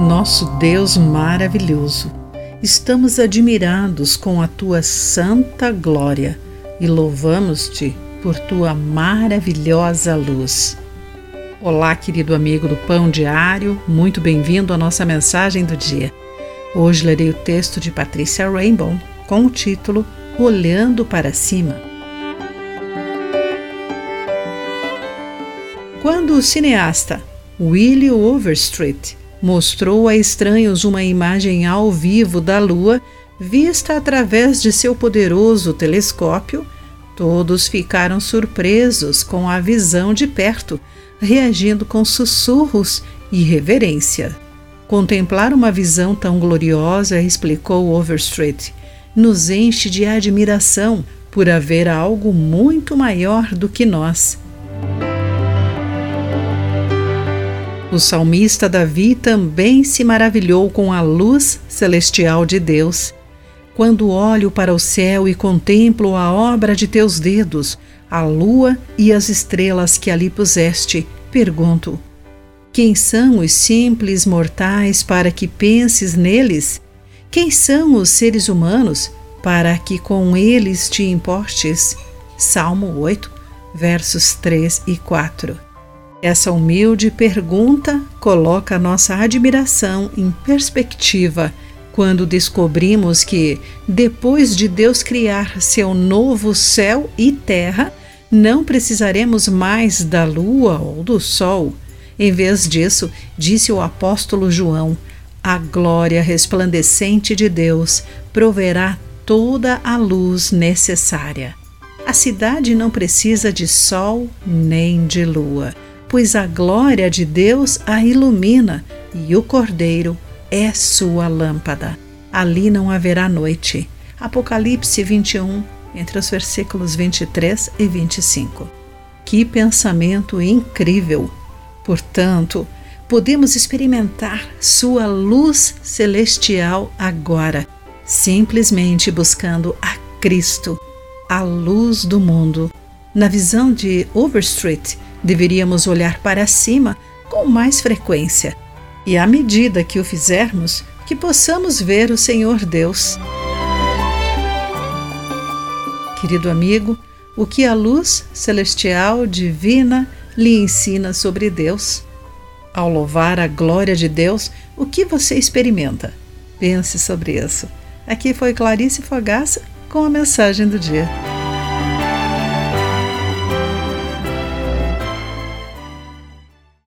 Nosso Deus maravilhoso, estamos admirados com a tua santa glória e louvamos-te por tua maravilhosa luz. Olá, querido amigo do Pão Diário, muito bem-vindo à nossa mensagem do dia. Hoje lerei o texto de Patrícia Rainbow com o título Olhando para Cima. Quando o cineasta Willie Overstreet mostrou a estranhos uma imagem ao vivo da Lua, vista através de seu poderoso telescópio, todos ficaram surpresos com a visão de perto, reagindo com sussurros e reverência. Contemplar uma visão tão gloriosa, explicou Overstreet, nos enche de admiração por haver algo muito maior do que nós O salmista Davi também se maravilhou com a luz celestial de Deus. Quando olho para o céu e contemplo a obra de teus dedos, a lua e as estrelas que ali puseste, pergunto: quem são os simples mortais para que penses neles? Quem são os seres humanos para que com eles te importes? Salmo 8, versos 3 e 4. Essa humilde pergunta coloca nossa admiração em perspectiva quando descobrimos que, depois de Deus criar seu novo céu e terra, não precisaremos mais da lua ou do sol. Em vez disso, disse o apóstolo João: a glória resplandecente de Deus proverá toda a luz necessária. A cidade não precisa de sol nem de lua pois a glória de Deus a ilumina e o Cordeiro é sua lâmpada. Ali não haverá noite. Apocalipse 21, entre os versículos 23 e 25. Que pensamento incrível! Portanto, podemos experimentar sua luz celestial agora, simplesmente buscando a Cristo, a luz do mundo. Na visão de Overstreet, Deveríamos olhar para cima com mais frequência e, à medida que o fizermos, que possamos ver o Senhor Deus. Querido amigo, o que a luz celestial divina lhe ensina sobre Deus? Ao louvar a glória de Deus, o que você experimenta? Pense sobre isso. Aqui foi Clarice Fogaça com a mensagem do dia.